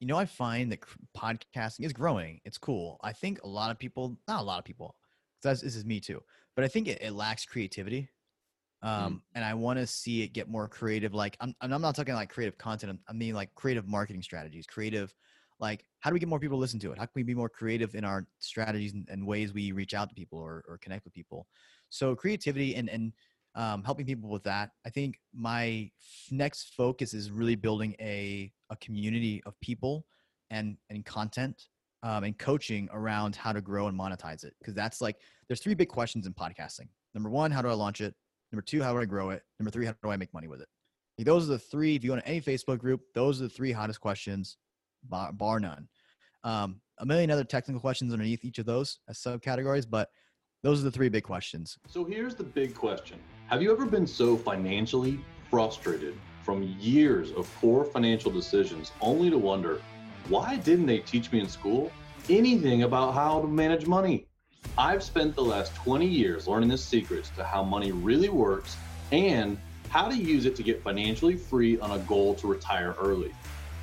you know, I find that podcasting is growing. It's cool. I think a lot of people, not a lot of people, because this is me too, but I think it, it lacks creativity. Um, mm. And I want to see it get more creative. Like, I'm, I'm not talking like creative content. I mean, like creative marketing strategies, creative, like, how do we get more people to listen to it? How can we be more creative in our strategies and, and ways we reach out to people or, or connect with people? So, creativity and, and, um, helping people with that. I think my next focus is really building a, a community of people and, and content um, and coaching around how to grow and monetize it. Because that's like, there's three big questions in podcasting. Number one, how do I launch it? Number two, how do I grow it? Number three, how do I make money with it? Those are the three. If you go to any Facebook group, those are the three hottest questions, bar, bar none. Um, a million other technical questions underneath each of those as subcategories, but those are the three big questions. So here's the big question Have you ever been so financially frustrated from years of poor financial decisions only to wonder, why didn't they teach me in school anything about how to manage money? I've spent the last 20 years learning the secrets to how money really works and how to use it to get financially free on a goal to retire early.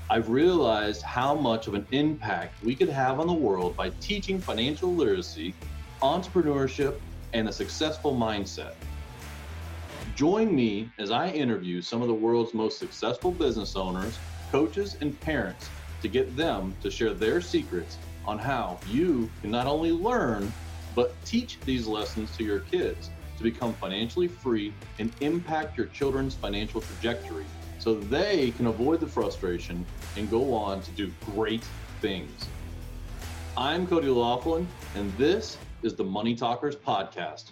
I've realized how much of an impact we could have on the world by teaching financial literacy entrepreneurship, and a successful mindset. Join me as I interview some of the world's most successful business owners, coaches, and parents to get them to share their secrets on how you can not only learn, but teach these lessons to your kids to become financially free and impact your children's financial trajectory so they can avoid the frustration and go on to do great things. I'm Cody Laughlin, and this is the Money Talkers podcast.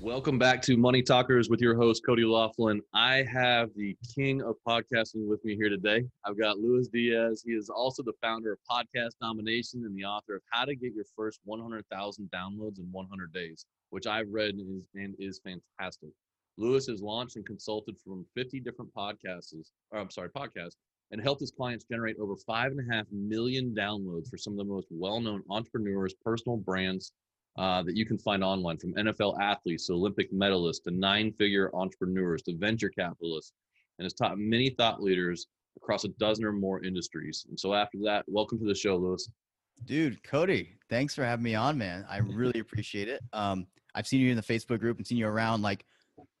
Welcome back to Money Talkers with your host, Cody Laughlin. I have the king of podcasting with me here today. I've got Luis Diaz. He is also the founder of Podcast Domination and the author of How to Get Your First 100,000 Downloads in 100 Days, which I've read and is, and is fantastic. Luis has launched and consulted from 50 different podcasts, or I'm sorry, podcasts, and helped his clients generate over five and a half million downloads for some of the most well-known entrepreneurs, personal brands uh, that you can find online, from NFL athletes to Olympic medalists to nine-figure entrepreneurs to venture capitalists, and has taught many thought leaders across a dozen or more industries. And so, after that, welcome to the show, Luis. Dude, Cody, thanks for having me on, man. I really appreciate it. Um, I've seen you in the Facebook group and seen you around like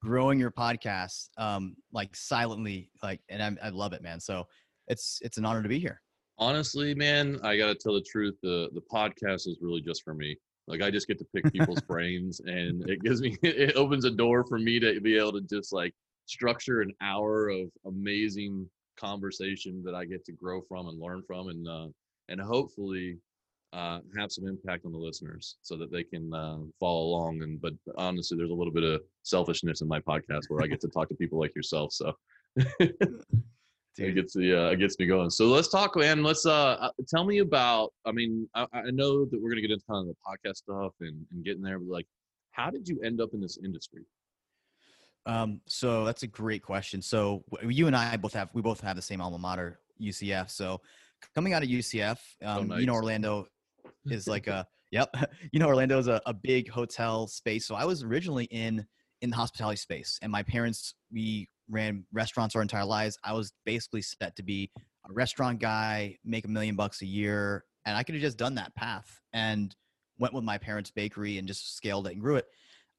growing your podcast um like silently like and I'm, i love it man so it's it's an honor to be here honestly man i gotta tell the truth the the podcast is really just for me like i just get to pick people's brains and it gives me it opens a door for me to be able to just like structure an hour of amazing conversation that i get to grow from and learn from and uh and hopefully uh, have some impact on the listeners so that they can uh, follow along. And but honestly, there's a little bit of selfishness in my podcast where I get to talk to people like yourself. So it gets the uh, it gets me going. So let's talk, man. Let's uh, uh tell me about. I mean, I, I know that we're gonna get into kind of the podcast stuff and, and getting there, but like, how did you end up in this industry? Um, so that's a great question. So you and I both have we both have the same alma mater, UCF. So coming out of UCF, um, oh, nice. you know Orlando is like a yep. You know, Orlando is a, a big hotel space. So I was originally in in the hospitality space, and my parents we ran restaurants our entire lives. I was basically set to be a restaurant guy, make a million bucks a year, and I could have just done that path and went with my parents' bakery and just scaled it and grew it.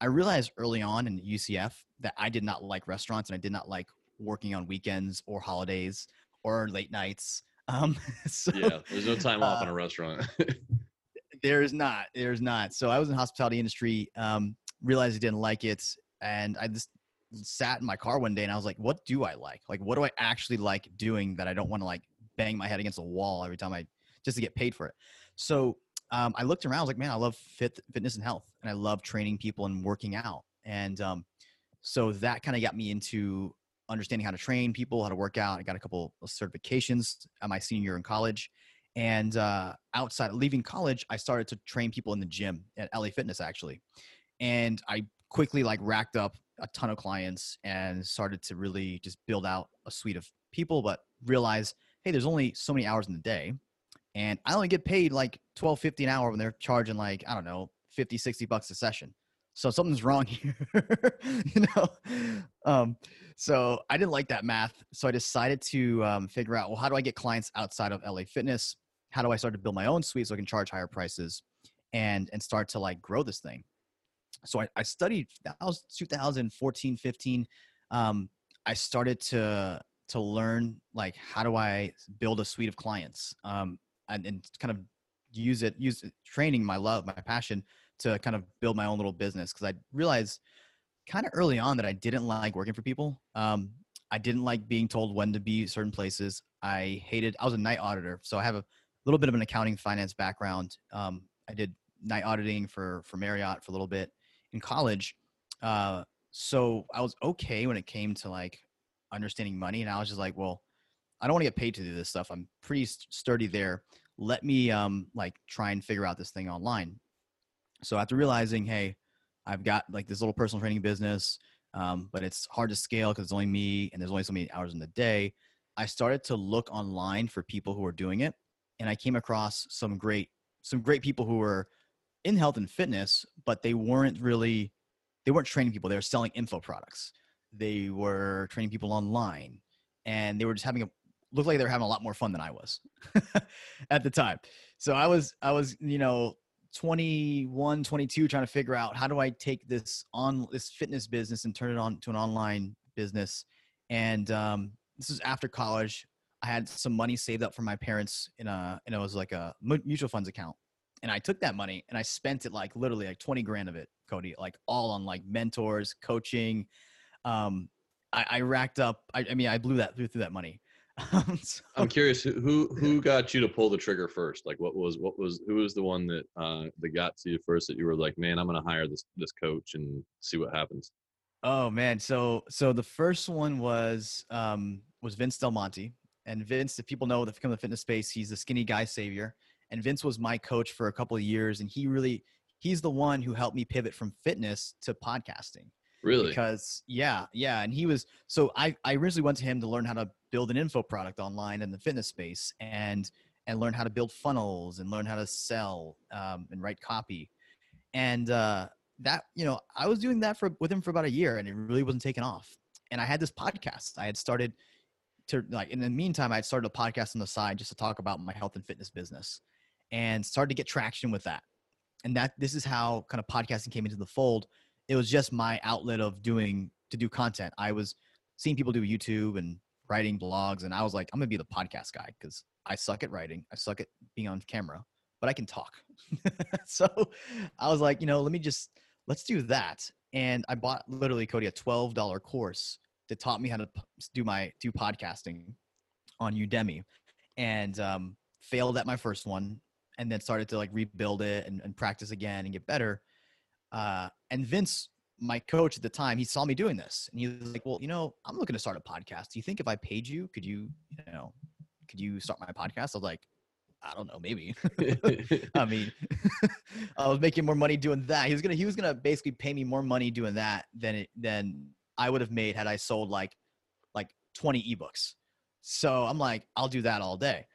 I realized early on in UCF that I did not like restaurants and I did not like working on weekends or holidays or late nights. Um, so, yeah, there's no time off uh, in a restaurant. there is not. There's not. So I was in the hospitality industry. Um, realized I didn't like it, and I just sat in my car one day and I was like, "What do I like? Like, what do I actually like doing that I don't want to like bang my head against a wall every time I just to get paid for it?" So um, I looked around. I was like, "Man, I love fit, fitness and health, and I love training people and working out." And um, so that kind of got me into understanding how to train people, how to work out. I got a couple of certifications at my senior year in college. And uh, outside leaving college, I started to train people in the gym at LA Fitness actually. And I quickly like racked up a ton of clients and started to really just build out a suite of people, but realize, hey, there's only so many hours in the day. And I only get paid like 12, 50 an hour when they're charging like, I don't know, 50, 60 bucks a session. So something's wrong here, you know. Um, so I didn't like that math. So I decided to um, figure out, well, how do I get clients outside of LA Fitness? How do I start to build my own suite so I can charge higher prices and and start to like grow this thing? So I, I studied. That was 2014, 15. Um, I started to to learn like how do I build a suite of clients um, and, and kind of use it, use it, training my love, my passion to kind of build my own little business because I realized kind of early on that I didn't like working for people. Um, I didn't like being told when to be certain places. I hated. I was a night auditor, so I have a little bit of an accounting finance background. Um, I did night auditing for for Marriott for a little bit in college. Uh, so I was okay when it came to like understanding money, and I was just like, well, I don't want to get paid to do this stuff. I'm pretty sturdy there. Let me um like try and figure out this thing online. So after realizing, hey, I've got like this little personal training business, um, but it's hard to scale because it's only me and there's only so many hours in the day. I started to look online for people who are doing it, and I came across some great some great people who were in health and fitness, but they weren't really they weren't training people. They were selling info products. They were training people online, and they were just having a looked like they were having a lot more fun than I was at the time. So I was I was you know 21 22 trying to figure out how do i take this on this fitness business and turn it on to an online business and um, this is after college i had some money saved up from my parents in a and it was like a mutual funds account and i took that money and i spent it like literally like 20 grand of it cody like all on like mentors coaching um, I, I racked up I, I mean i blew that through, through that money so, I'm curious who who got you to pull the trigger first? Like, what was what was who was the one that uh, that got to you first? That you were like, man, I'm going to hire this this coach and see what happens. Oh man, so so the first one was um, was Vince Del Monte, and Vince, if people know the from the fitness space, he's the skinny guy savior, and Vince was my coach for a couple of years, and he really he's the one who helped me pivot from fitness to podcasting. Really? Because yeah, yeah, and he was so I I originally went to him to learn how to build an info product online in the fitness space and and learn how to build funnels and learn how to sell um, and write copy, and uh, that you know I was doing that for with him for about a year and it really wasn't taking off. And I had this podcast I had started to like in the meantime I had started a podcast on the side just to talk about my health and fitness business and started to get traction with that. And that this is how kind of podcasting came into the fold it was just my outlet of doing to do content. I was seeing people do YouTube and writing blogs, and I was like, I'm gonna be the podcast guy because I suck at writing, I suck at being on camera, but I can talk. so I was like, you know, let me just let's do that. And I bought literally Cody a twelve dollar course that taught me how to do my do podcasting on Udemy, and um, failed at my first one, and then started to like rebuild it and, and practice again and get better uh, and Vince, my coach at the time, he saw me doing this, and he was like, "Well, you know, I'm looking to start a podcast. Do you think if I paid you, could you, you know, could you start my podcast?" I was like, "I don't know, maybe." I mean, I was making more money doing that. He was gonna, he was gonna basically pay me more money doing that than it, than I would have made had I sold like, like 20 ebooks. So I'm like, I'll do that all day.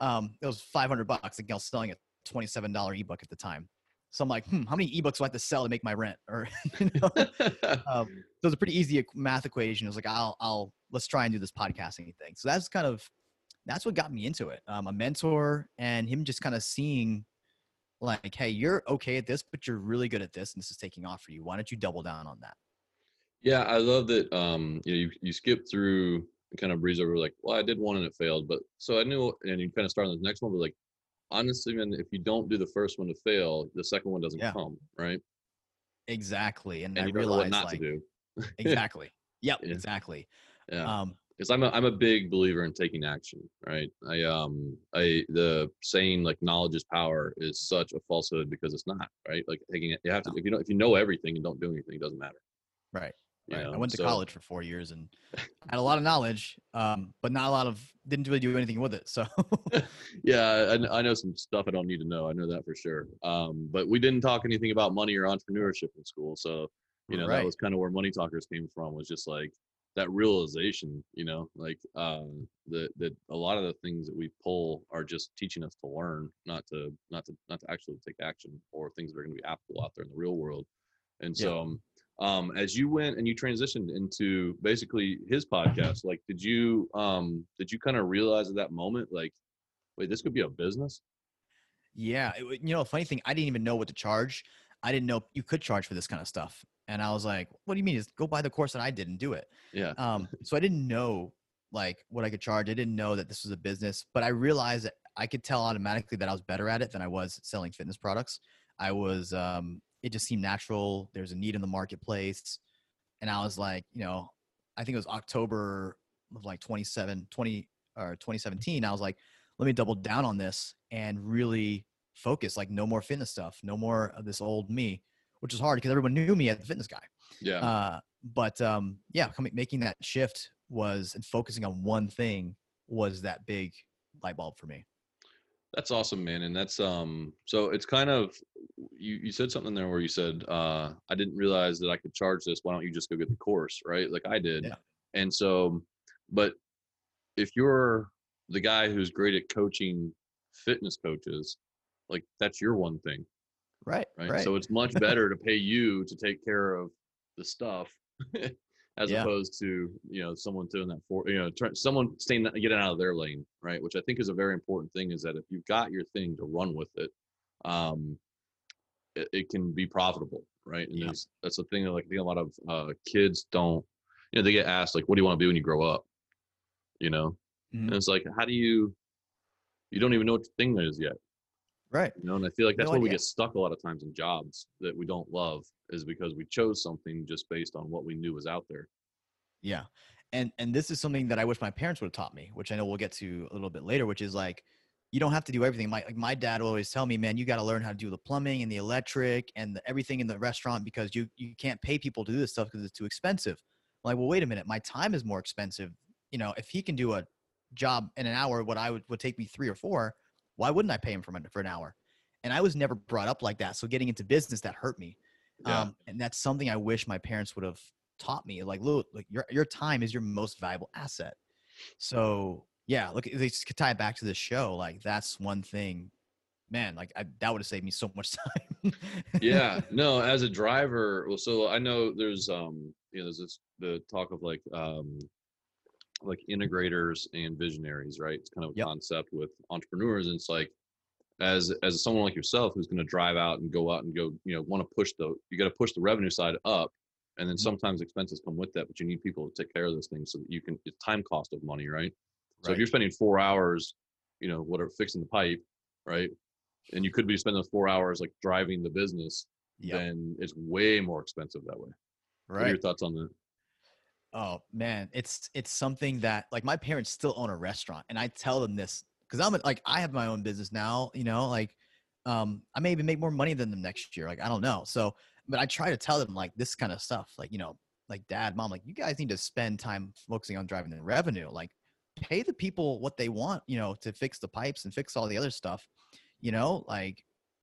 Um, it was 500 bucks. Like I was selling a $27 ebook at the time. So I'm like, hmm, how many ebooks do I have to sell to make my rent? Or, you know, um, so it's a pretty easy math equation. It was like, I'll, I'll, let's try and do this podcasting thing. So that's kind of, that's what got me into it. Um, a mentor and him just kind of seeing like, hey, you're okay at this, but you're really good at this, and this is taking off for you. Why don't you double down on that? Yeah, I love that. Um, you know, you you skip through kind of breeze over like, well, I did one and it failed, but so I knew, and you kind of start on the next one, but like, honestly, man, if you don't do the first one to fail, the second one doesn't yeah. come, right? Exactly. And, and I realized not like, to do. exactly. Yep. Yeah. Exactly. Yeah. Um, because I'm a I'm a big believer in taking action, right? I um I the saying like knowledge is power is such a falsehood because it's not, right? Like taking it you have to no. if you know if you know everything and don't do anything, it doesn't matter. Right. Right. I went to so, college for four years and had a lot of knowledge, um, but not a lot of didn't really do anything with it. So yeah, I, I, know some stuff I don't need to know. I know that for sure. Um, but we didn't talk anything about money or entrepreneurship in school. So you know right. that was kind of where money talkers came from. Was just like that realization. You know, like um, that that a lot of the things that we pull are just teaching us to learn, not to not to not to actually take action or things that are going to be applicable out there in the real world. And so, um, um, as you went and you transitioned into basically his podcast, like, did you um, did you kind of realize at that moment, like, wait, this could be a business? Yeah, it, you know, funny thing, I didn't even know what to charge. I didn't know you could charge for this kind of stuff, and I was like, "What do you mean? Just go buy the course that I did and do it." Yeah. Um, so I didn't know like what I could charge. I didn't know that this was a business, but I realized that I could tell automatically that I was better at it than I was selling fitness products. I was um, it just seemed natural. There's a need in the marketplace. And I was like, you know, I think it was October of like 27, 20 or 2017. I was like, let me double down on this and really focus. Like, no more fitness stuff, no more of this old me, which is hard because everyone knew me as the fitness guy. Yeah. Uh, but um, yeah, coming, making that shift was and focusing on one thing was that big light bulb for me. That's awesome, man. And that's um so it's kind of you you said something there where you said uh I didn't realize that I could charge this. Why don't you just go get the course, right? Like I did. Yeah. And so but if you're the guy who's great at coaching fitness coaches, like that's your one thing. Right. Right. right. So it's much better to pay you to take care of the stuff as yeah. opposed to you know someone doing that for you know try, someone staying getting out of their lane right which i think is a very important thing is that if you've got your thing to run with it um it, it can be profitable right and yeah. that's the thing that like I think a lot of uh kids don't you know they get asked like what do you want to be when you grow up you know mm-hmm. and it's like how do you you don't even know what the thing is yet right you know and i feel like that's no where idea. we get stuck a lot of times in jobs that we don't love is because we chose something just based on what we knew was out there. Yeah. And and this is something that I wish my parents would have taught me, which I know we'll get to a little bit later, which is like you don't have to do everything. My like my dad will always tell me, man, you got to learn how to do the plumbing and the electric and the, everything in the restaurant because you you can't pay people to do this stuff because it's too expensive. I'm like, well, wait a minute, my time is more expensive. You know, if he can do a job in an hour, what I would would take me three or four, why wouldn't I pay him for for an hour? And I was never brought up like that. So getting into business that hurt me yeah. Um, and that's something I wish my parents would have taught me. Like, look, like your your time is your most valuable asset. So yeah, look, they just could tie it back to the show. Like that's one thing, man. Like I, that would have saved me so much time. yeah, no, as a driver, well, so I know there's um, you know, there's this the talk of like um, like integrators and visionaries, right? It's kind of a yep. concept with entrepreneurs, and it's like as as someone like yourself who's going to drive out and go out and go you know want to push the you got to push the revenue side up and then mm-hmm. sometimes expenses come with that but you need people to take care of those things so that you can it's time cost of money right so if you're spending four hours you know whatever fixing the pipe right and you could be spending those four hours like driving the business yep. then it's way more expensive that way right what are your thoughts on that oh man it's it's something that like my parents still own a restaurant and i tell them this because I'm like I have my own business now. You know, like um, I may even make more money than them next year. Like I don't know. So, but I try to tell them like this kind of stuff. Like you know, like dad, mom, like you guys need to spend time focusing on driving the revenue. Like pay the people what they want. You know, to fix the pipes and fix all the other stuff. You know, like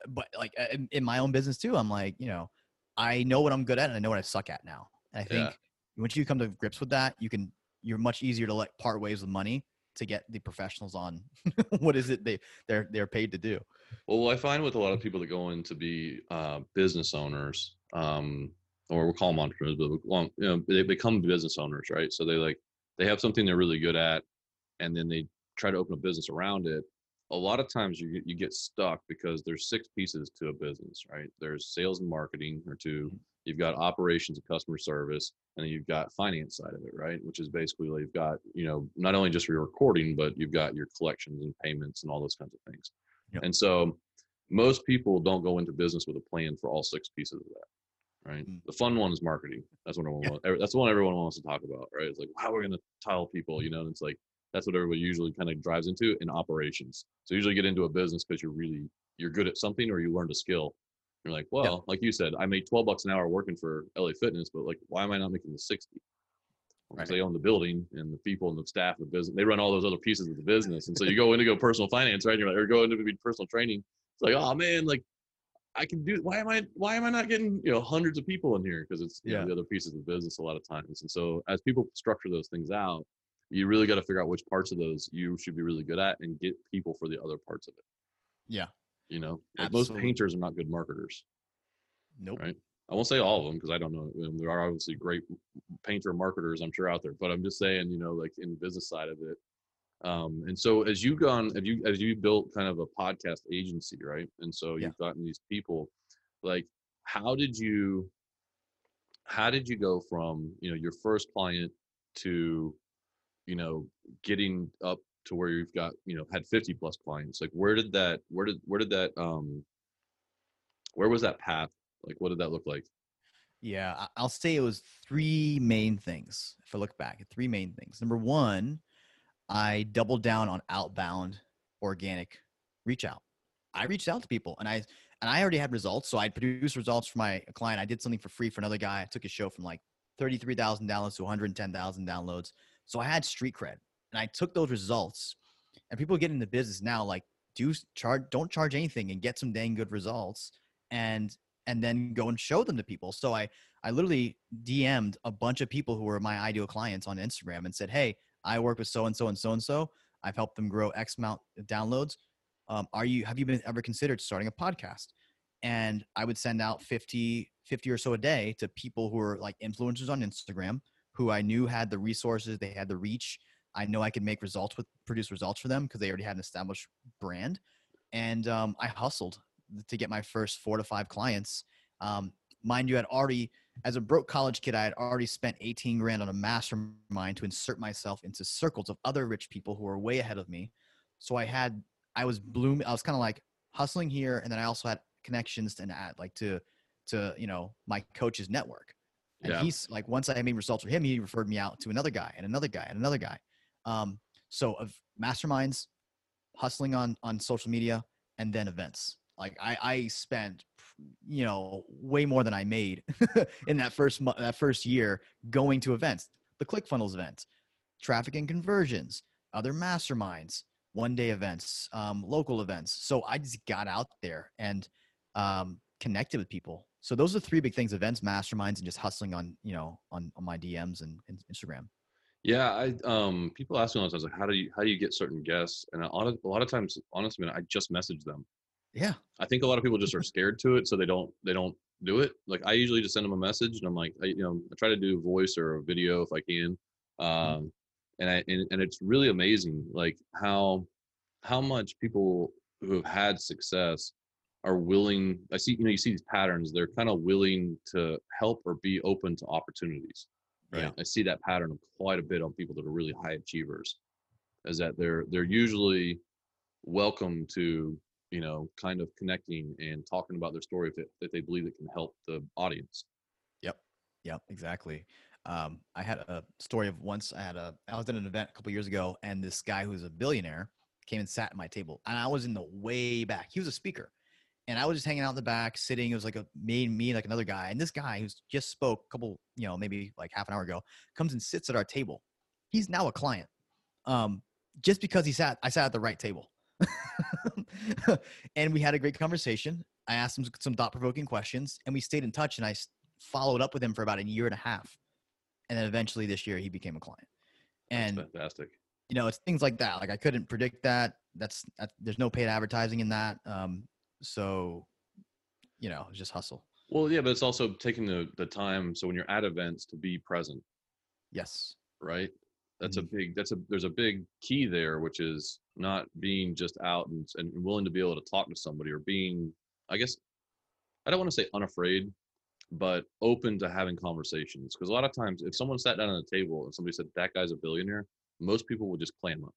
but like in, in my own business too. I'm like you know, I know what I'm good at and I know what I suck at now. And I think yeah. Once you come to grips with that, you can you're much easier to let part ways with money to get the professionals on what is it they they're they're paid to do. Well i find with a lot of people that go in to be uh, business owners um, or we'll call them entrepreneurs but well, you know they become business owners right? So they like they have something they're really good at and then they try to open a business around it. A lot of times you get, you get stuck because there's six pieces to a business right? There's sales and marketing or 2 mm-hmm. You've got operations and customer service and then you've got finance side of it right which is basically you've got you know not only just your recording but you've got your collections and payments and all those kinds of things yep. and so most people don't go into business with a plan for all six pieces of that right mm. the fun one is marketing that's what everyone yeah. wants, that's the one everyone wants to talk about right it's like how are we going to tell people you know and it's like that's what everybody usually kind of drives into in operations so you usually get into a business because you're really you're good at something or you learned a skill you're like, well, yeah. like you said, I made 12 bucks an hour working for LA Fitness, but like, why am I not making the 60? Because right. they own the building and the people and the staff, and the business, they run all those other pieces of the business. And so you go into go personal finance, right? And you're like, or go into personal training. It's like, oh man, like I can do. Why am I? Why am I not getting you know hundreds of people in here? Because it's yeah. Know, the other pieces of the business a lot of times. And so as people structure those things out, you really got to figure out which parts of those you should be really good at and get people for the other parts of it. Yeah, you know, like most painters are not good marketers. Nope. Right. I won't say all of them because I don't know. There are obviously great painter marketers, I'm sure, out there. But I'm just saying, you know, like in the business side of it. Um, and so as you've gone, have you as you built kind of a podcast agency, right? And so you've yeah. gotten these people, like, how did you, how did you go from you know your first client to, you know, getting up to where you've got you know had 50 plus clients? Like, where did that, where did where did that, um, where was that path like, what did that look like? Yeah, I'll say it was three main things. If I look back at three main things. Number one, I doubled down on outbound organic reach out. I reached out to people and I and I already had results. So I produced results for my client. I did something for free for another guy. I took a show from like 33,000 downloads to 110,000 downloads. So I had street cred and I took those results and people get into business now like do charge don't charge anything and get some dang good results and and then go and show them to people. So I I literally DM'd a bunch of people who were my ideal clients on Instagram and said, "Hey, I work with so and so and so and so. I've helped them grow X amount of downloads. Um, are you have you been ever considered starting a podcast?" And I would send out 50 50 or so a day to people who were like influencers on Instagram who I knew had the resources, they had the reach. I know I could make results with produce results for them because they already had an established brand. And um, I hustled to get my first four to five clients. Um, mind you, I'd already, as a broke college kid, I had already spent 18 grand on a mastermind to insert myself into circles of other rich people who were way ahead of me. So I had, I was blooming, I was kind of like hustling here. And then I also had connections and add like to, to, you know, my coach's network. And yeah. he's like, once I made results for him, he referred me out to another guy and another guy and another guy. Um, so of masterminds, hustling on, on social media, and then events. Like I, I spent, you know, way more than I made in that first that first year going to events, the ClickFunnels event, traffic and conversions, other masterminds, one day events, um, local events. So I just got out there and um, connected with people. So those are three big things: events, masterminds, and just hustling on you know on, on my DMs and, and Instagram. Yeah, I um people ask me all the time like how do you how do you get certain guests? And a lot of a lot of times, honestly, I just message them. Yeah. I think a lot of people just are scared to it, so they don't they don't do it. Like I usually just send them a message, and I'm like, I, you know, I try to do voice or a video if I can, mm-hmm. um, and I and, and it's really amazing, like how how much people who have had success are willing. I see, you know, you see these patterns. They're kind of willing to help or be open to opportunities. Right. Yeah. I see that pattern quite a bit on people that are really high achievers, is that they're they're usually welcome to you know, kind of connecting and talking about their story that, that they believe it can help the audience. Yep. Yep. Exactly. Um, I had a story of once I had a, I was at an event a couple years ago and this guy who's a billionaire came and sat at my table and I was in the way back. He was a speaker and I was just hanging out in the back, sitting. It was like a me, and me, like another guy. And this guy who's just spoke a couple, you know, maybe like half an hour ago, comes and sits at our table. He's now a client, um, just because he sat. I sat at the right table. and we had a great conversation. I asked him some thought provoking questions and we stayed in touch and I followed up with him for about a year and a half. And then eventually this year he became a client. And That's fantastic. You know, it's things like that. Like I couldn't predict that. That's, that, there's no paid advertising in that. Um, so, you know, just hustle. Well, yeah, but it's also taking the, the time. So when you're at events to be present. Yes. Right. That's mm-hmm. a big, that's a, there's a big key there, which is not being just out and, and willing to be able to talk to somebody or being, I guess, I don't want to say unafraid, but open to having conversations. Because a lot of times, if someone sat down at a table and somebody said that guy's a billionaire, most people would just clam up.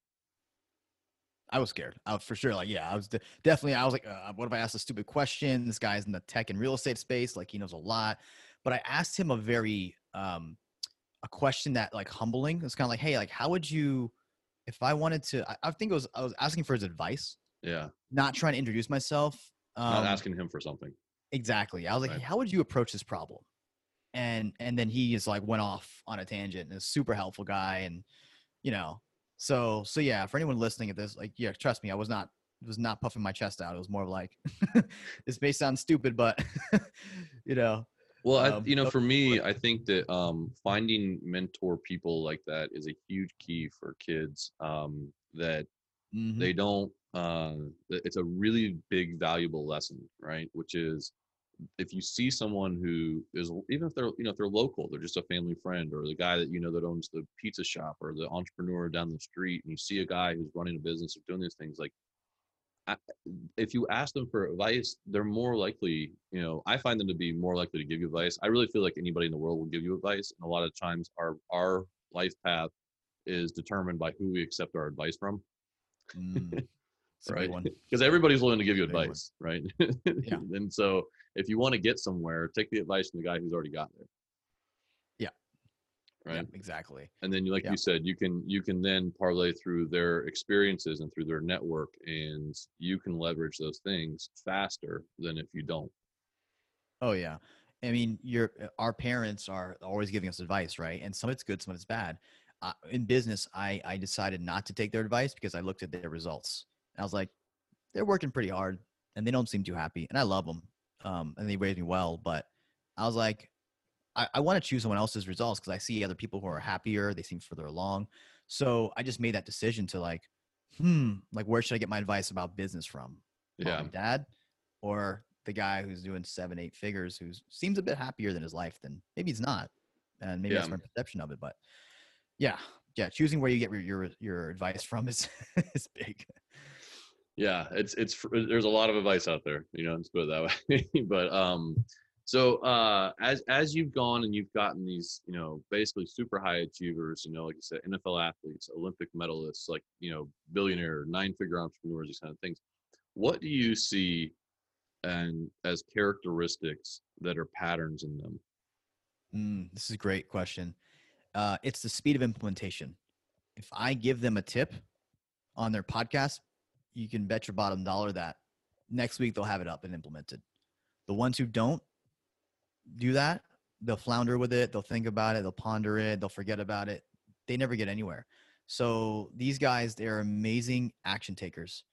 I was scared. I was for sure like, yeah, I was de- definitely. I was like, uh, what if I asked a stupid question? This guy's in the tech and real estate space, like he knows a lot. But I asked him a very um, a question that like humbling. It's kind of like, hey, like how would you if I wanted to, I, I, think it was I was asking for his advice. Yeah. Not trying to introduce myself. Um, not asking him for something. Exactly. I was like, right. hey, how would you approach this problem? And and then he just like went off on a tangent and a super helpful guy and you know so so yeah for anyone listening at this like yeah trust me I was not was not puffing my chest out it was more of like this may sound stupid but you know well, I, um, you know, for me, I think that um, finding mentor people like that is a huge key for kids. Um, that mm-hmm. they don't. Uh, it's a really big, valuable lesson, right? Which is if you see someone who is even if they're you know if they're local they're just a family friend or the guy that you know that owns the pizza shop or the entrepreneur down the street and you see a guy who's running a business or doing these things like if you ask them for advice they're more likely you know i find them to be more likely to give you advice i really feel like anybody in the world will give you advice and a lot of times our our life path is determined by who we accept our advice from mm. Right? Because everybody's willing to give you advice, right? yeah. and so if you want to get somewhere, take the advice from the guy who's already got there. Yeah. Right. Yeah, exactly. And then, like yeah. you said, you can you can then parlay through their experiences and through their network, and you can leverage those things faster than if you don't. Oh yeah. I mean, your our parents are always giving us advice, right? And some of it's good, some of it's bad. Uh, in business, I I decided not to take their advice because I looked at their results. I was like, they're working pretty hard and they don't seem too happy. And I love them. Um, and they raised me well. But I was like, I, I want to choose someone else's results because I see other people who are happier. They seem further along. So I just made that decision to like, hmm, like where should I get my advice about business from? Yeah. My dad or the guy who's doing seven, eight figures who seems a bit happier than his life than maybe he's not. And maybe yeah. that's my perception of it. But yeah, yeah, choosing where you get your your, your advice from is is big yeah it's it's there's a lot of advice out there you know let's put it that way. But um so uh as as you've gone and you've gotten these you know basically super high achievers you know like you said nfl athletes olympic medalists like you know billionaire nine figure entrepreneurs these kind of things what do you see and as characteristics that are patterns in them? Mm, this is a great question. Uh, it's the speed of implementation. If i give them a tip on their podcast you can bet your bottom dollar that next week they'll have it up and implemented. The ones who don't do that, they'll flounder with it, they'll think about it, they'll ponder it, they'll forget about it. They never get anywhere. So these guys, they're amazing action takers.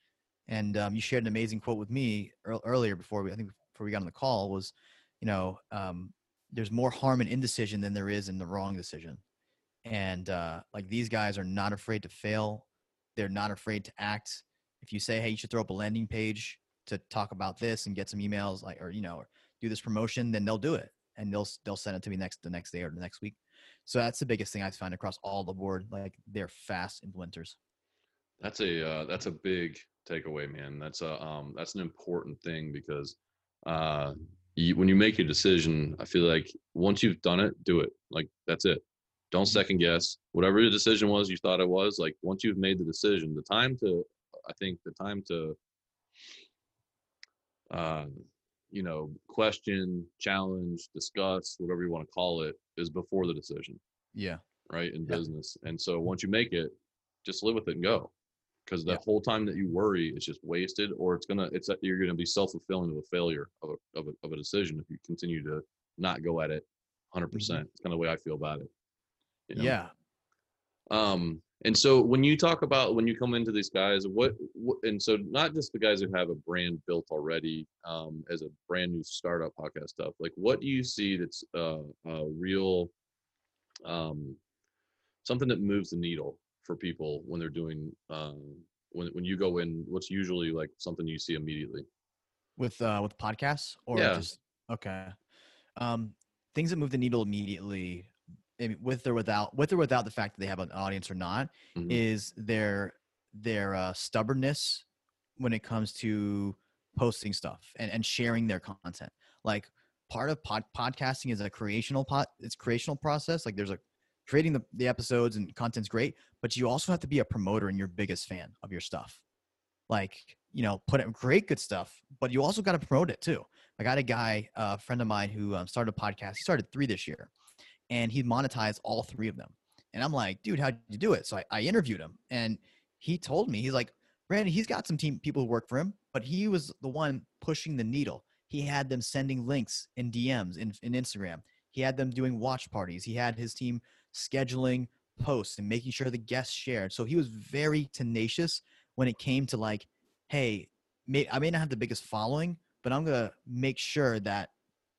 And um, you shared an amazing quote with me earlier before we, I think before we got on the call was, you know, um, there's more harm in indecision than there is in the wrong decision. And uh, like these guys are not afraid to fail. They're not afraid to act if you say, hey, you should throw up a landing page to talk about this and get some emails, like, or you know, or do this promotion, then they'll do it and they'll they'll send it to me next the next day or the next week. So that's the biggest thing I find across all the board. Like they're fast implementers. That's a uh, that's a big takeaway, man. That's a um, that's an important thing because uh, you, when you make a decision, I feel like once you've done it, do it. Like that's it. Don't mm-hmm. second guess. Whatever the decision was you thought it was, like once you've made the decision, the time to I think the time to, uh, you know, question, challenge, discuss, whatever you want to call it, is before the decision. Yeah. Right in yeah. business, and so once you make it, just live with it and go, because the yeah. whole time that you worry is just wasted, or it's gonna, it's you're gonna be self fulfilling of a failure of a, of a of a decision if you continue to not go at it 100 mm-hmm. percent. It's kind of the way I feel about it. You know? Yeah. Um, and so when you talk about when you come into these guys, what, what and so not just the guys who have a brand built already um, as a brand new startup podcast stuff, like what do you see that's uh, a real um, something that moves the needle for people when they're doing um, when when you go in? What's usually like something you see immediately with uh, with podcasts or yeah. just okay. Um, things that move the needle immediately with or without with or without the fact that they have an audience or not mm-hmm. is their their uh, stubbornness when it comes to posting stuff and, and sharing their content. Like part of pod, podcasting is a creational pot it's creational process like there's a creating the, the episodes and content's great but you also have to be a promoter and your biggest fan of your stuff. Like you know put in great good stuff but you also got to promote it too. I got a guy a friend of mine who um, started a podcast he started three this year and he monetized all three of them. And I'm like, dude, how'd you do it? So I, I interviewed him and he told me, he's like, Brandon, he's got some team people who work for him, but he was the one pushing the needle. He had them sending links in DMs in, in Instagram. He had them doing watch parties. He had his team scheduling posts and making sure the guests shared. So he was very tenacious when it came to like, hey, may, I may not have the biggest following, but I'm gonna make sure that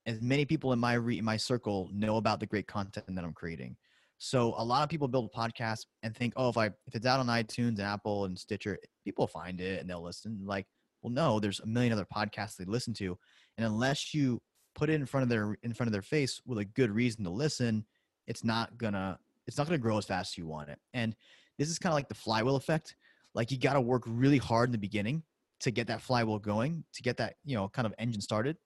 as many people in my re- my circle know about the great content that I'm creating. So a lot of people build a podcast and think, oh, if I if it's out on iTunes, and Apple, and Stitcher, people find it and they'll listen. Like, well, no, there's a million other podcasts they listen to, and unless you put it in front of their in front of their face with a good reason to listen, it's not gonna it's not gonna grow as fast as you want it. And this is kind of like the flywheel effect. Like you got to work really hard in the beginning to get that flywheel going, to get that you know kind of engine started.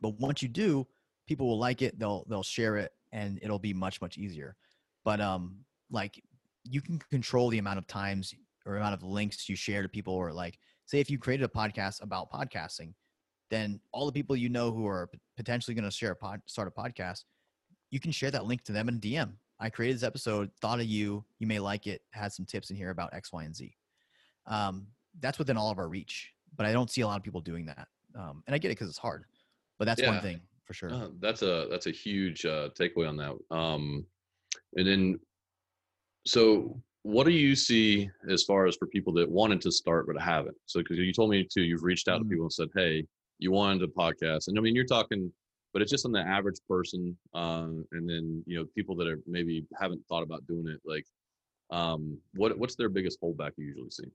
But once you do, people will like it. They'll they'll share it, and it'll be much much easier. But um, like you can control the amount of times or amount of links you share to people, or like say if you created a podcast about podcasting, then all the people you know who are potentially going to share a pod, start a podcast, you can share that link to them in a DM. I created this episode, thought of you. You may like it. Had some tips in here about X, Y, and Z. Um, that's within all of our reach, but I don't see a lot of people doing that. Um, and I get it because it's hard, but that's yeah. one thing for sure. Uh, that's a that's a huge uh, takeaway on that. Um, and then, so what do you see as far as for people that wanted to start but haven't? So because you told me too, you've reached out mm-hmm. to people and said, "Hey, you wanted a podcast," and I mean, you're talking but it's just on the average person um, and then you know people that are maybe haven't thought about doing it like um, what what's their biggest holdback you usually see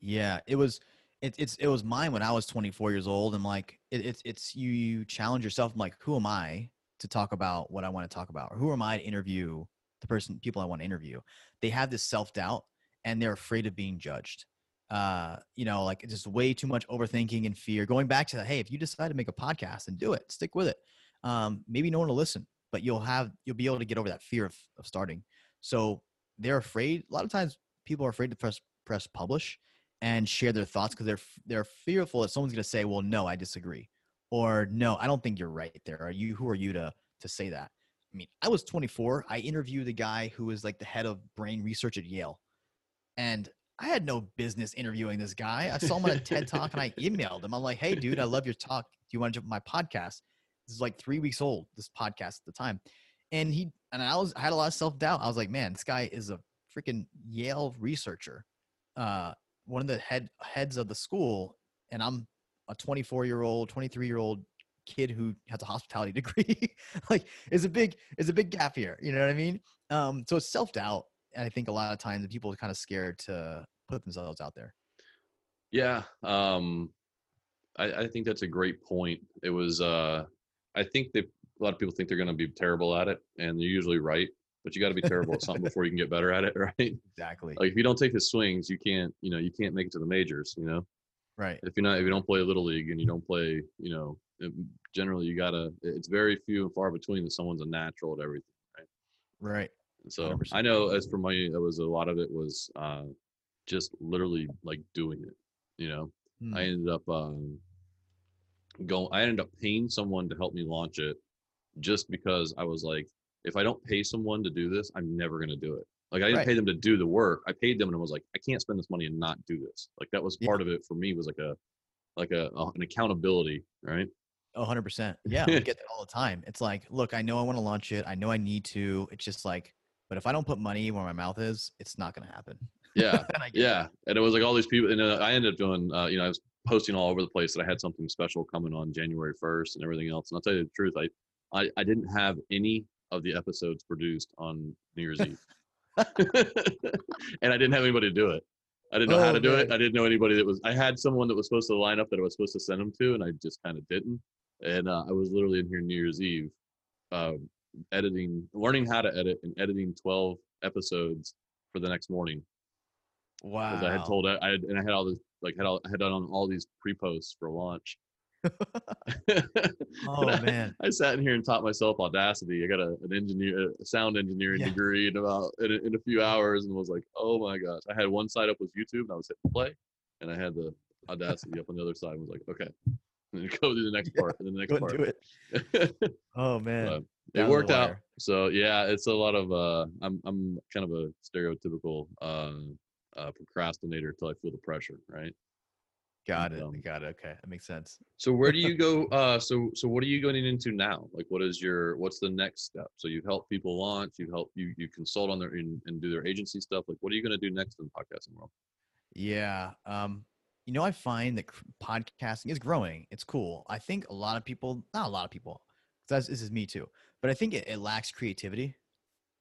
yeah it was it, it's it was mine when i was 24 years old and like it, it's it's you you challenge yourself I'm like who am i to talk about what i want to talk about or who am i to interview the person people i want to interview they have this self-doubt and they're afraid of being judged uh, you know, like just way too much overthinking and fear. Going back to, that, hey, if you decide to make a podcast and do it, stick with it. Um, maybe no one will listen, but you'll have you'll be able to get over that fear of, of starting. So they're afraid. A lot of times, people are afraid to press press publish and share their thoughts because they're they're fearful that someone's going to say, "Well, no, I disagree," or "No, I don't think you're right." There, are you? Who are you to to say that? I mean, I was 24. I interviewed the guy who was like the head of brain research at Yale, and I had no business interviewing this guy. I saw him on a TED talk and I emailed him. I'm like, hey, dude, I love your talk. Do you want to jump my podcast? This is like three weeks old, this podcast at the time. And he and I was I had a lot of self-doubt. I was like, man, this guy is a freaking Yale researcher. Uh, one of the head heads of the school, and I'm a 24 year old, 23 year old kid who has a hospitality degree. like, is a big is a big gap here. You know what I mean? Um, so it's self doubt and I think a lot of times people are kind of scared to put themselves out there. Yeah, um, I, I think that's a great point. It was, uh, I think that a lot of people think they're going to be terrible at it, and they're usually right. But you got to be terrible at something before you can get better at it, right? Exactly. Like if you don't take the swings, you can't, you know, you can't make it to the majors. You know. Right. If you're not, if you don't play little league and you don't play, you know, generally you gotta. It's very few and far between that someone's a natural at everything. Right. Right. So 100%. I know as for me, it was a lot of it was uh, just literally like doing it. You know, hmm. I ended up um, going. I ended up paying someone to help me launch it, just because I was like, if I don't pay someone to do this, I'm never going to do it. Like I didn't right. pay them to do the work. I paid them and I was like, I can't spend this money and not do this. Like that was part yeah. of it for me was like a like a, a an accountability, right? hundred percent. Yeah, we get that all the time. It's like, look, I know I want to launch it. I know I need to. It's just like but if I don't put money where my mouth is, it's not going to happen. Yeah. yeah. That. And it was like all these people, and uh, I ended up doing, uh, you know, I was posting all over the place that I had something special coming on January 1st and everything else. And I'll tell you the truth, I, I, I didn't have any of the episodes produced on New Year's Eve. and I didn't have anybody to do it. I didn't know oh, how to do man. it. I didn't know anybody that was. I had someone that was supposed to line up that I was supposed to send them to, and I just kind of didn't. And uh, I was literally in here New Year's Eve, um, editing, learning how to edit and editing 12 episodes for the next morning. Wow. Because I had told I had, and I had all this, like, had all, I had done all these pre posts for launch. oh I, man! I sat in here and taught myself Audacity. I got a, an engineer, a sound engineering yeah. degree in about in a, in a, few hours, and was like, "Oh my gosh!" I had one side up was YouTube, and I was hitting play, and I had the Audacity up on the other side, and was like, "Okay," and then go to the next part, and the next part. Do it. oh man! But, it worked out. So yeah, it's a lot of uh I'm I'm kind of a stereotypical uh, uh procrastinator until I feel the pressure, right? Got it. Um, Got it. Okay. That makes sense. So where do you go uh so so what are you going into now? Like what is your what's the next step? So you help people launch, you help you you consult on their and, and do their agency stuff. Like what are you going to do next in the podcasting world? Yeah. Um you know I find that podcasting is growing. It's cool. I think a lot of people, not a lot of people, because this is me too but I think it, it lacks creativity.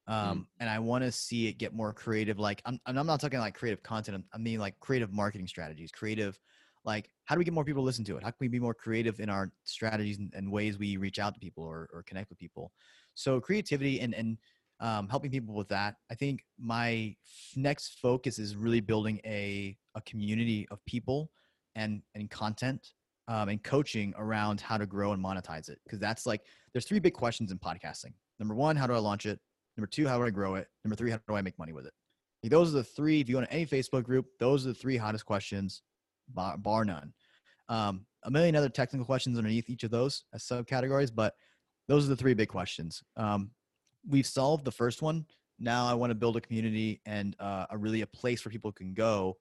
Mm. Um, mm. and I want to see it get more creative. Like I'm, I'm not talking like creative content. I mean like creative marketing strategies, creative like how do we get more people to listen to it? How can we be more creative in our strategies and, and ways we reach out to people or, or connect with people? So creativity and and um, helping people with that i think my next focus is really building a, a community of people and and content um, and coaching around how to grow and monetize it because that's like there's three big questions in podcasting. Number one how do i launch it? Number two how do i grow it? Number three how do i make money with it? Those are the three if you go to any facebook group those are the three hottest questions bar, bar none. Um, a million other technical questions underneath each of those as subcategories, but those are the three big questions. Um, we've solved the first one. Now I want to build a community and uh, a really a place where people can go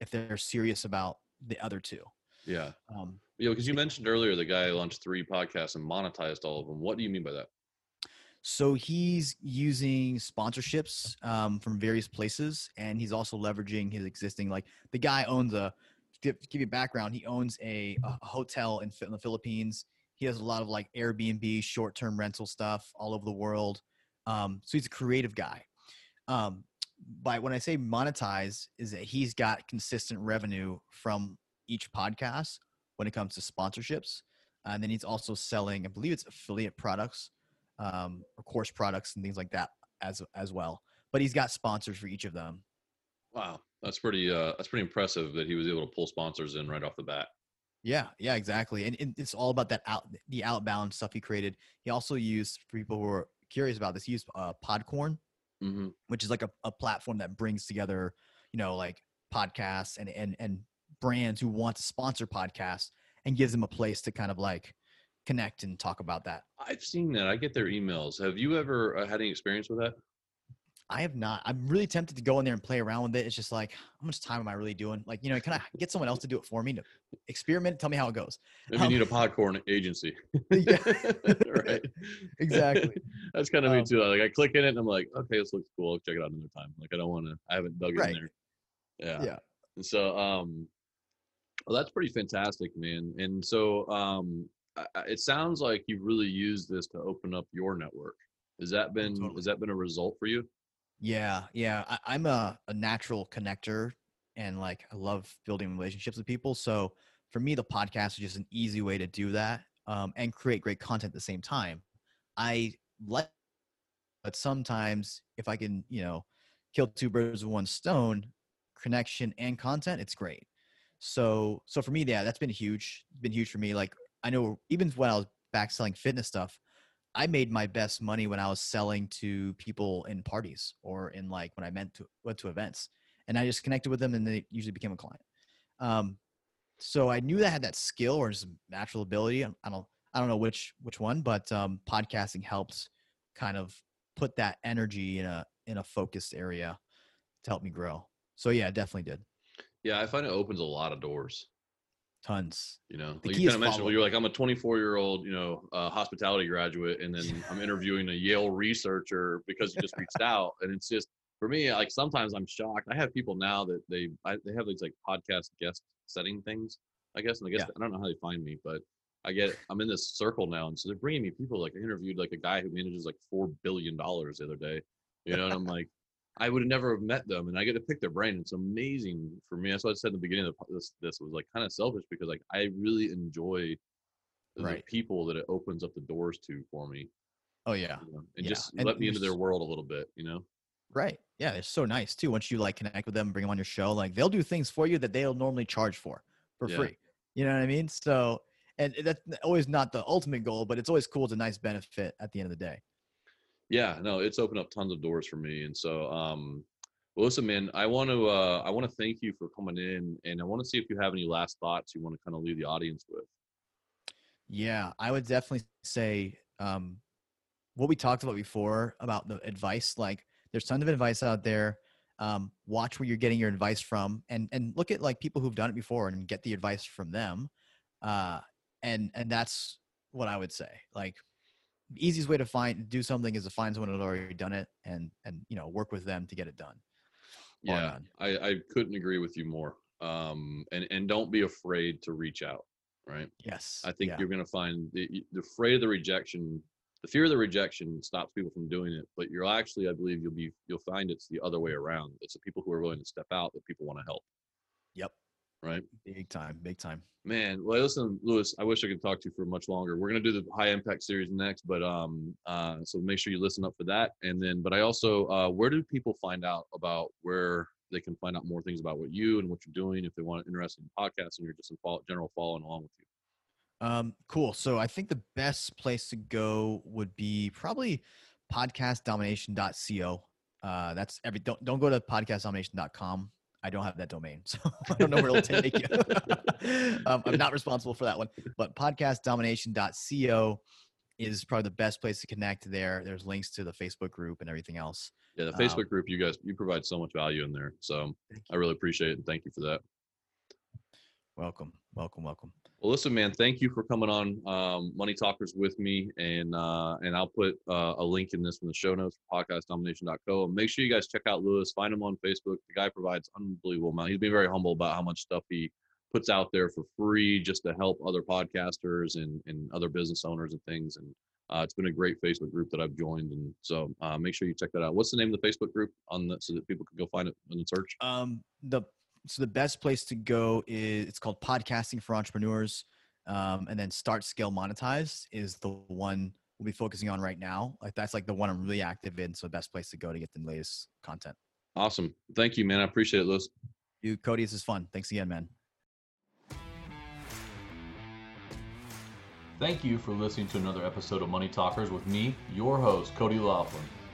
if they're serious about the other two. Yeah. Um, yeah, because you mentioned earlier the guy launched three podcasts and monetized all of them. What do you mean by that? So he's using sponsorships um, from various places, and he's also leveraging his existing. Like the guy owns a give, give you background, he owns a, a hotel in, in, the Philippines. He has a lot of like Airbnb, short term rental stuff all over the world. Um, so he's a creative guy. Um, by when I say monetize, is that he's got consistent revenue from each podcast when it comes to sponsorships. And then he's also selling, I believe it's affiliate products um, or course products and things like that as as well. But he's got sponsors for each of them. Wow. That's pretty. Uh, that's pretty impressive that he was able to pull sponsors in right off the bat. Yeah, yeah, exactly. And, and it's all about that out the outbound stuff he created. He also used for people who are curious about this. He used uh, Podcorn, mm-hmm. which is like a, a platform that brings together, you know, like podcasts and and and brands who want to sponsor podcasts and gives them a place to kind of like connect and talk about that. I've seen that. I get their emails. Have you ever uh, had any experience with that? I have not. I'm really tempted to go in there and play around with it. It's just like, how much time am I really doing? Like, you know, can I get someone else to do it for me to experiment? Tell me how it goes. Maybe um, you need a popcorn agency. yeah, right. Exactly. That's kind of um, me too. Like, I click in it and I'm like, okay, this looks cool. I'll check it out another time. Like, I don't want to. I haven't dug right. in there. Yeah. Yeah. And so, um, well, that's pretty fantastic, man. And so, um, it sounds like you've really used this to open up your network. Has that been totally. has that been a result for you? Yeah, yeah. I, am a, a natural connector and like I love building relationships with people. So for me, the podcast is just an easy way to do that um, and create great content at the same time. I like, but sometimes if I can, you know, kill two birds with one stone, connection and content, it's great. So, so for me, yeah, that's been huge. It's been huge for me. Like I know even when I was back selling fitness stuff, I made my best money when I was selling to people in parties or in like when I meant to went to events, and I just connected with them, and they usually became a client. Um, so I knew that I had that skill or just natural ability. I don't I don't know which which one, but um, podcasting helped kind of put that energy in a in a focused area to help me grow. So yeah, definitely did. Yeah, I find it opens a lot of doors tons. You know, like you kind of mentioned, well, you're like, I'm a 24 year old, you know, uh, hospitality graduate, and then I'm interviewing a Yale researcher because you just reached out, and it's just for me, like sometimes I'm shocked. I have people now that they I, they have these like podcast guest setting things, I guess, and I guess yeah. I don't know how they find me, but I get I'm in this circle now, and so they're bringing me people. Like I interviewed like a guy who manages like four billion dollars the other day, you know, and I'm like, I would have never have met them, and I get to pick their brain. It's amazing for me. That's what I said in the beginning of this. This was like kind of selfish because like I really enjoy the right. people that it opens up the doors to for me. Oh yeah, you know, and yeah. just and let me into their world a little bit, you know. Right. Yeah, it's so nice too. Once you like connect with them, bring them on your show, like they'll do things for you that they'll normally charge for for yeah. free. You know what I mean? So, and that's always not the ultimate goal, but it's always cool. It's a nice benefit at the end of the day yeah no it's opened up tons of doors for me and so um well, listen man i want to uh i want to thank you for coming in and i want to see if you have any last thoughts you want to kind of leave the audience with. Yeah i would definitely say um what we talked about before about the advice like there's tons of advice out there um, watch where you're getting your advice from and and look at like people who've done it before and get the advice from them uh and and that's what i would say like easiest way to find do something is to find someone who's already done it and and you know work with them to get it done. Yeah I, I couldn't agree with you more um and and don't be afraid to reach out right? Yes i think yeah. you're going to find the, the afraid of the rejection the fear of the rejection stops people from doing it but you're actually i believe you'll be you'll find it's the other way around. It's the people who are willing to step out that people want to help. Yep right? Big time, big time. Man, well, listen, Lewis. I wish I could talk to you for much longer. We're gonna do the high impact series next, but um, uh, so make sure you listen up for that. And then, but I also, uh, where do people find out about where they can find out more things about what you and what you're doing if they want to interested in podcasts and you're just in follow, general following along with you? Um, cool. So I think the best place to go would be probably podcastdomination.co. Uh, that's every don't don't go to podcastdomination.com. I don't have that domain, so I don't know where it'll take you. um, I'm not responsible for that one, but podcastdomination.co is probably the best place to connect there. There's links to the Facebook group and everything else. Yeah, the Facebook um, group, you guys, you provide so much value in there. So I really appreciate it and thank you for that. Welcome, welcome, welcome. Well, listen, man, thank you for coming on um, Money Talkers with me, and uh, and I'll put uh, a link in this in the show notes for podcastdomination.co. And make sure you guys check out Lewis. Find him on Facebook. The guy provides unbelievable amount. He's been very humble about how much stuff he puts out there for free just to help other podcasters and and other business owners and things. And uh, it's been a great Facebook group that I've joined, and so uh, make sure you check that out. What's the name of the Facebook group on that so that people can go find it in the search? Um, the so the best place to go is it's called podcasting for entrepreneurs um, and then start scale monetize is the one we'll be focusing on right now. Like that's like the one i'm really active in so the best place to go to get the latest content. Awesome. Thank you man. I appreciate it Liz. you cody this is fun. Thanks again man. Thank you for listening to another episode of Money Talkers with me, your host, Cody Laughlin.